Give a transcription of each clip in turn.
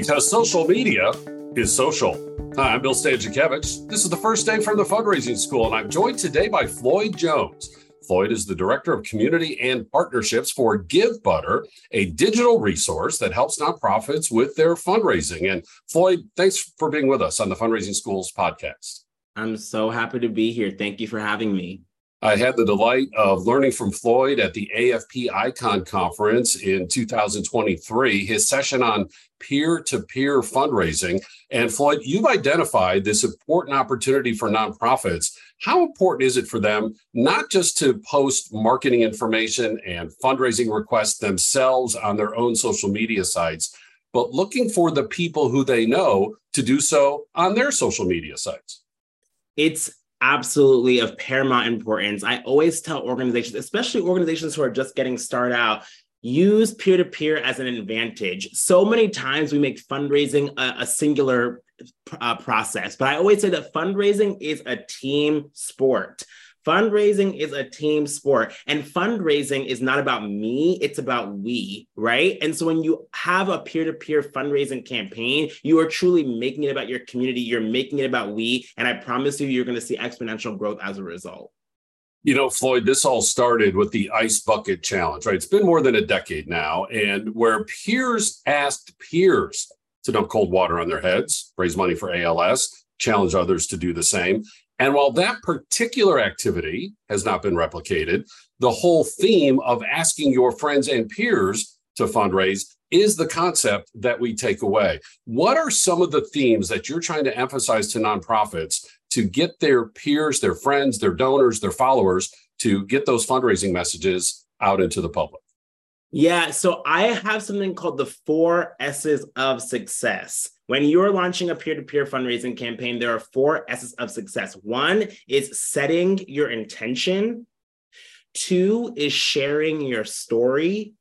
because social media is social. Hi, I'm Bill Stanczykiewicz. This is the first day from the fundraising school, and I'm joined today by Floyd Jones. Floyd is the Director of Community and Partnerships for GiveButter, a digital resource that helps nonprofits with their fundraising. And Floyd, thanks for being with us on the Fundraising Schools podcast. I'm so happy to be here. Thank you for having me. I had the delight of learning from Floyd at the AFP Icon Conference in 2023, his session on peer to peer fundraising. And Floyd, you've identified this important opportunity for nonprofits. How important is it for them not just to post marketing information and fundraising requests themselves on their own social media sites, but looking for the people who they know to do so on their social media sites? It's absolutely of paramount importance. I always tell organizations, especially organizations who are just getting started out, use peer to peer as an advantage. So many times we make fundraising a, a singular uh, process, but I always say that fundraising is a team sport. Fundraising is a team sport, and fundraising is not about me, it's about we, right? And so when you have a peer to peer fundraising campaign, you are truly making it about your community, you're making it about we. And I promise you, you're going to see exponential growth as a result. You know, Floyd, this all started with the Ice Bucket Challenge, right? It's been more than a decade now, and where peers asked peers to dump cold water on their heads, raise money for ALS, challenge others to do the same. And while that particular activity has not been replicated, the whole theme of asking your friends and peers to fundraise is the concept that we take away. What are some of the themes that you're trying to emphasize to nonprofits to get their peers, their friends, their donors, their followers to get those fundraising messages out into the public? Yeah, so I have something called the four S's of success. When you're launching a peer to peer fundraising campaign, there are four S's of success. One is setting your intention, two is sharing your story,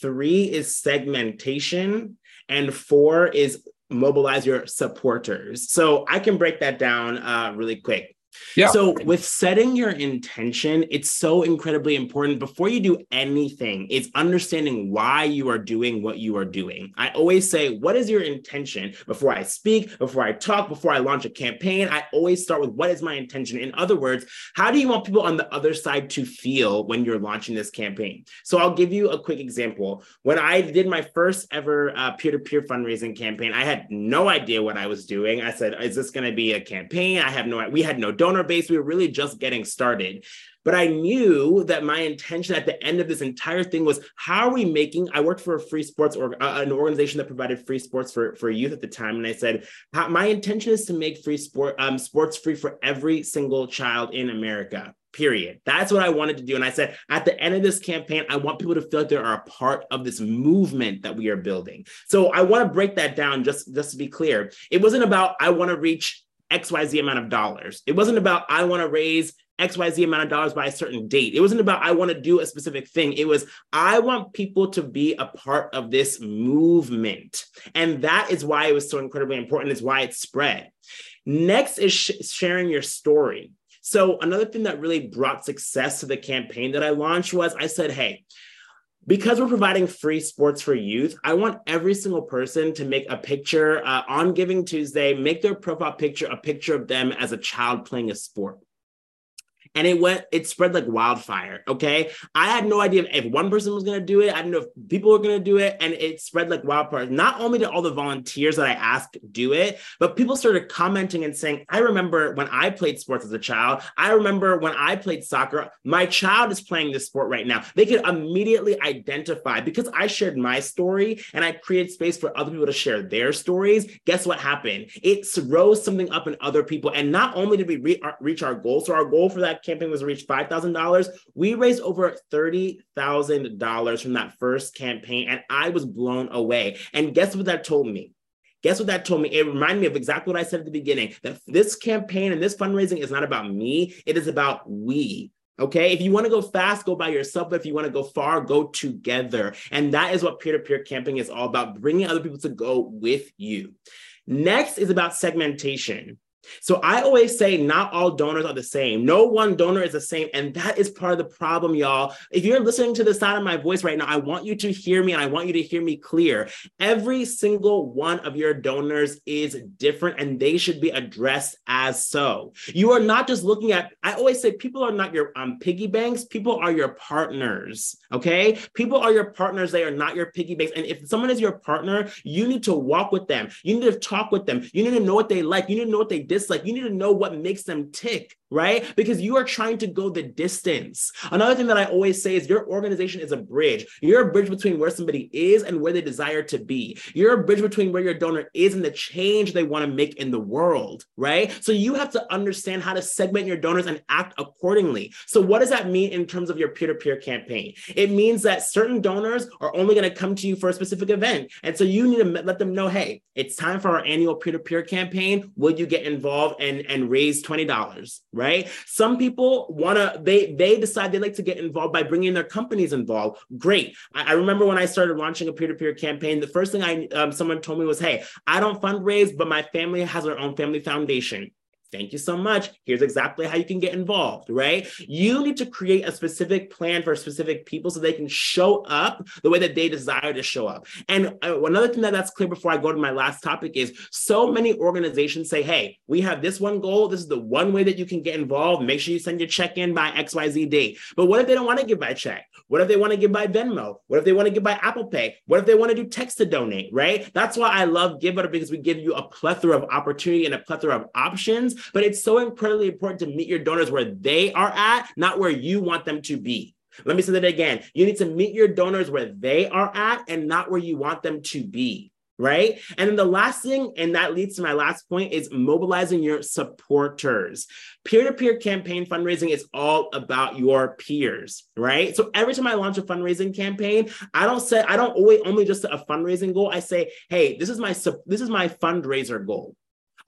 three is segmentation, and four is mobilize your supporters. So I can break that down uh, really quick. Yeah. So with setting your intention, it's so incredibly important before you do anything. It's understanding why you are doing what you are doing. I always say, what is your intention before I speak, before I talk, before I launch a campaign? I always start with what is my intention? In other words, how do you want people on the other side to feel when you're launching this campaign? So I'll give you a quick example. When I did my first ever uh, peer-to-peer fundraising campaign, I had no idea what I was doing. I said, is this going to be a campaign? I have no, we had no donor base. We were really just getting started. But I knew that my intention at the end of this entire thing was how are we making? I worked for a free sports or uh, an organization that provided free sports for, for youth at the time. And I said, my intention is to make free sport um, sports free for every single child in America period. That's what I wanted to do. And I said, at the end of this campaign, I want people to feel like they are a part of this movement that we are building. So I want to break that down just, just to be clear. It wasn't about, I want to reach XYZ amount of dollars. It wasn't about, I want to raise XYZ amount of dollars by a certain date. It wasn't about, I want to do a specific thing. It was, I want people to be a part of this movement. And that is why it was so incredibly important. Is why it spread. Next is sh- sharing your story. So, another thing that really brought success to the campaign that I launched was I said, hey, because we're providing free sports for youth, I want every single person to make a picture uh, on Giving Tuesday, make their profile picture a picture of them as a child playing a sport and it went it spread like wildfire okay? I had no idea if one person was going to do it. I didn't know if people were going to do it and it spread like wildfire. Not only did all the volunteers that i asked do it but people started commenting and saying i remember when i played sports as a child. I remember when i played soccer. My child is playing this sport right now. They could immediately identify because i shared my story and i created space for other people to share their stories guess what happened? It rose something up in other people and not only did we re- reach our goal so our goal for that campaign was reached $5,000. We raised over $30,000 from that first campaign, and I was blown away. And guess what that told me? Guess what that told me? It reminded me of exactly what I said at the beginning that this campaign and this fundraising is not about me, it is about we. Okay. If you want to go fast, go by yourself. But if you want to go far, go together. And that is what peer to peer camping is all about bringing other people to go with you. Next is about segmentation. So I always say not all donors are the same. No one donor is the same. And that is part of the problem, y'all. If you're listening to the sound of my voice right now, I want you to hear me and I want you to hear me clear. Every single one of your donors is different and they should be addressed as so. You are not just looking at, I always say people are not your um, piggy banks, people are your partners. Okay. People are your partners. They are not your piggy banks. And if someone is your partner, you need to walk with them. You need to talk with them. You need to know what they like. You need to know what they dislike. You need to know what makes them tick right? Because you are trying to go the distance. Another thing that I always say is your organization is a bridge. You're a bridge between where somebody is and where they desire to be. You're a bridge between where your donor is and the change they want to make in the world, right? So you have to understand how to segment your donors and act accordingly. So what does that mean in terms of your peer-to-peer campaign? It means that certain donors are only going to come to you for a specific event. And so you need to let them know, hey, it's time for our annual peer-to-peer campaign. Will you get involved and, and raise $20, right? Right? Some people want to, they they decide they like to get involved by bringing their companies involved. Great. I, I remember when I started launching a peer-to-peer campaign, the first thing I um, someone told me was, hey, I don't fundraise, but my family has their own family foundation. Thank you so much. Here's exactly how you can get involved, right? You need to create a specific plan for specific people so they can show up the way that they desire to show up. And uh, another thing that that's clear before I go to my last topic is so many organizations say, hey, we have this one goal. This is the one way that you can get involved. Make sure you send your check in by XYZ date. But what if they don't want to give by check? What if they want to give by Venmo? What if they want to give by Apple Pay? What if they want to do text to donate, right? That's why I love Givebutter because we give you a plethora of opportunity and a plethora of options but it's so incredibly important to meet your donors where they are at, not where you want them to be. Let me say that again. You need to meet your donors where they are at and not where you want them to be right? And then the last thing, and that leads to my last point, is mobilizing your supporters. Peer to peer campaign fundraising is all about your peers, right? So every time I launch a fundraising campaign, I don't say, I don't always only just a fundraising goal. I say, hey, this is my, this is my fundraiser goal.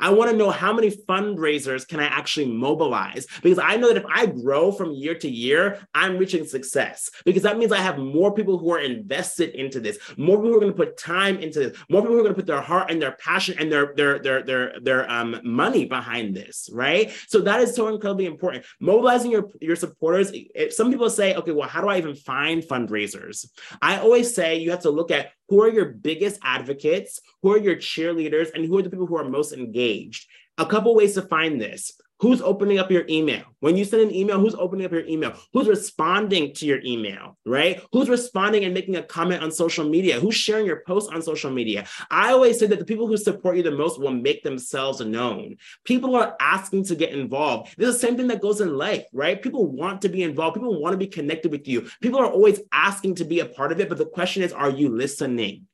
I want to know how many fundraisers can I actually mobilize because I know that if I grow from year to year, I'm reaching success because that means I have more people who are invested into this, more people who are going to put time into this, more people who are going to put their heart and their passion and their their their their their um money behind this, right? So that is so incredibly important. Mobilizing your your supporters. Some people say, okay, well, how do I even find fundraisers? I always say you have to look at who are your biggest advocates, who are your cheerleaders, and who are the people who are most engaged. A couple ways to find this. Who's opening up your email? When you send an email, who's opening up your email? Who's responding to your email, right? Who's responding and making a comment on social media? Who's sharing your post on social media? I always say that the people who support you the most will make themselves known. People are asking to get involved. This is the same thing that goes in life, right? People want to be involved. People want to be connected with you. People are always asking to be a part of it. But the question is, are you listening?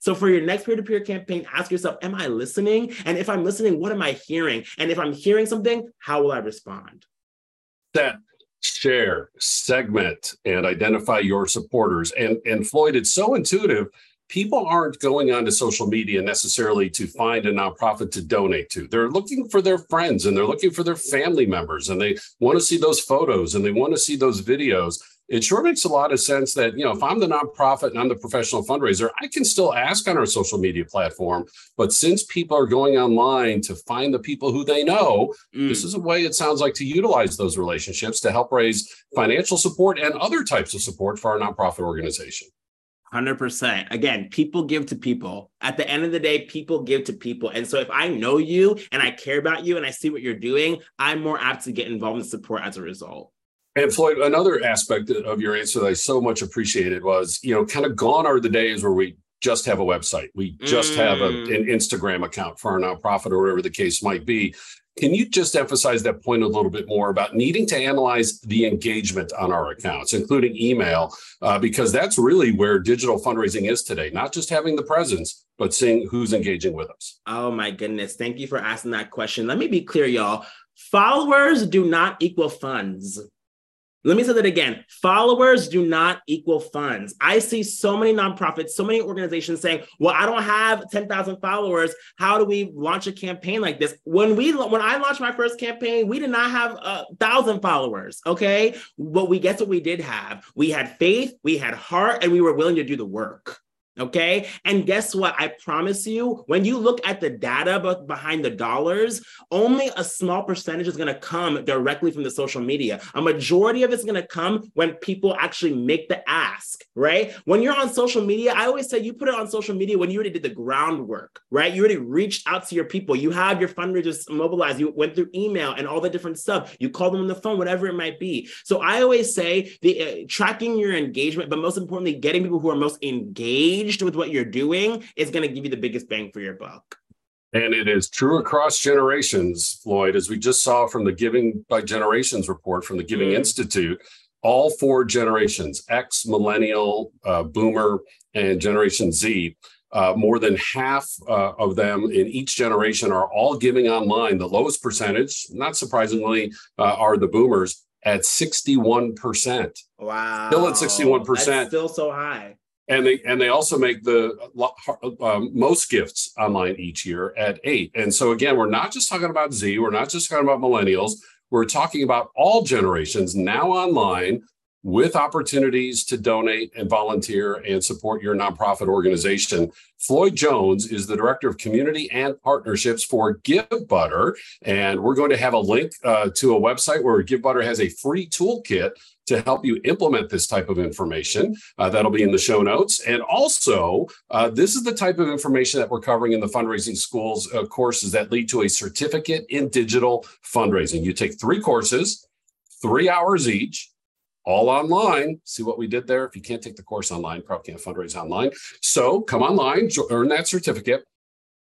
So for your next peer-to-peer campaign, ask yourself, am I listening? And if I'm listening, what am I hearing? And if I'm hearing something, how will I respond? That share, segment, and identify your supporters. And, and Floyd, it's so intuitive. People aren't going onto social media necessarily to find a nonprofit to donate to. They're looking for their friends and they're looking for their family members and they want to see those photos and they want to see those videos it sure makes a lot of sense that you know if i'm the nonprofit and i'm the professional fundraiser i can still ask on our social media platform but since people are going online to find the people who they know mm. this is a way it sounds like to utilize those relationships to help raise financial support and other types of support for our nonprofit organization 100%. Again, people give to people. At the end of the day, people give to people. And so if I know you and I care about you and I see what you're doing, I'm more apt to get involved in support as a result. And Floyd, another aspect of your answer that I so much appreciated was, you know, kind of gone are the days where we just have a website, we just mm. have a, an Instagram account for our nonprofit or whatever the case might be. Can you just emphasize that point a little bit more about needing to analyze the engagement on our accounts, including email, uh, because that's really where digital fundraising is today, not just having the presence, but seeing who's engaging with us. Oh my goodness. Thank you for asking that question. Let me be clear, y'all. Followers do not equal funds. Let me say that again. Followers do not equal funds. I see so many nonprofits, so many organizations saying, "Well, I don't have 10,000 followers. How do we launch a campaign like this?" When we when I launched my first campaign, we did not have a thousand followers, okay? But we guess what we did have? We had faith, we had heart, and we were willing to do the work Okay. And guess what? I promise you, when you look at the data behind the dollars, only a small percentage is going to come directly from the social media. A majority of it's going to come when people actually make the ask, right? When you're on social media, I always say you put it on social media when you already did the groundwork, right? You already reached out to your people. You have your fundraisers mobilized. You went through email and all the different stuff. You called them on the phone, whatever it might be. So I always say the uh, tracking your engagement, but most importantly, getting people who are most engaged engaged with what you're doing is going to give you the biggest bang for your buck. And it is true across generations, Floyd, as we just saw from the Giving by Generations report from the Giving mm. Institute. All four generations X, Millennial, uh, Boomer, and Generation Z uh, more than half uh, of them in each generation are all giving online. The lowest percentage, not surprisingly, uh, are the boomers at 61%. Wow. Still at 61%. That's still so high and they and they also make the um, most gifts online each year at eight and so again we're not just talking about z we're not just talking about millennials we're talking about all generations now online with opportunities to donate and volunteer and support your nonprofit organization. Floyd Jones is the director of community and partnerships for GiveButter. And we're going to have a link uh, to a website where GiveButter has a free toolkit to help you implement this type of information. Uh, that'll be in the show notes. And also, uh, this is the type of information that we're covering in the fundraising schools uh, courses that lead to a certificate in digital fundraising. You take three courses, three hours each all online. See what we did there? If you can't take the course online, probably can't fundraise online. So come online, earn that certificate.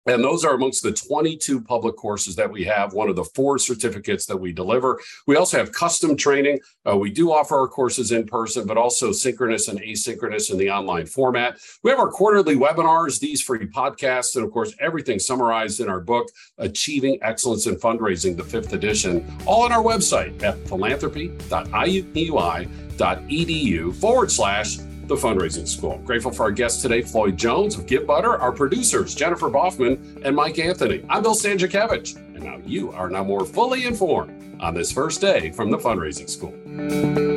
And those are amongst the 22 public courses that we have, one of the four certificates that we deliver. We also have custom training. Uh, we do offer our courses in person, but also synchronous and asynchronous in the online format. We have our quarterly webinars, these free podcasts, and of course, everything summarized in our book, Achieving Excellence in Fundraising, the fifth edition, all on our website at philanthropy.iupui.edu forward slash the Fundraising School. Grateful for our guest today, Floyd Jones of GiveButter, our producers, Jennifer Boffman and Mike Anthony. I'm Bill Stanczykiewicz, and now you are now more fully informed on this first day from the Fundraising School.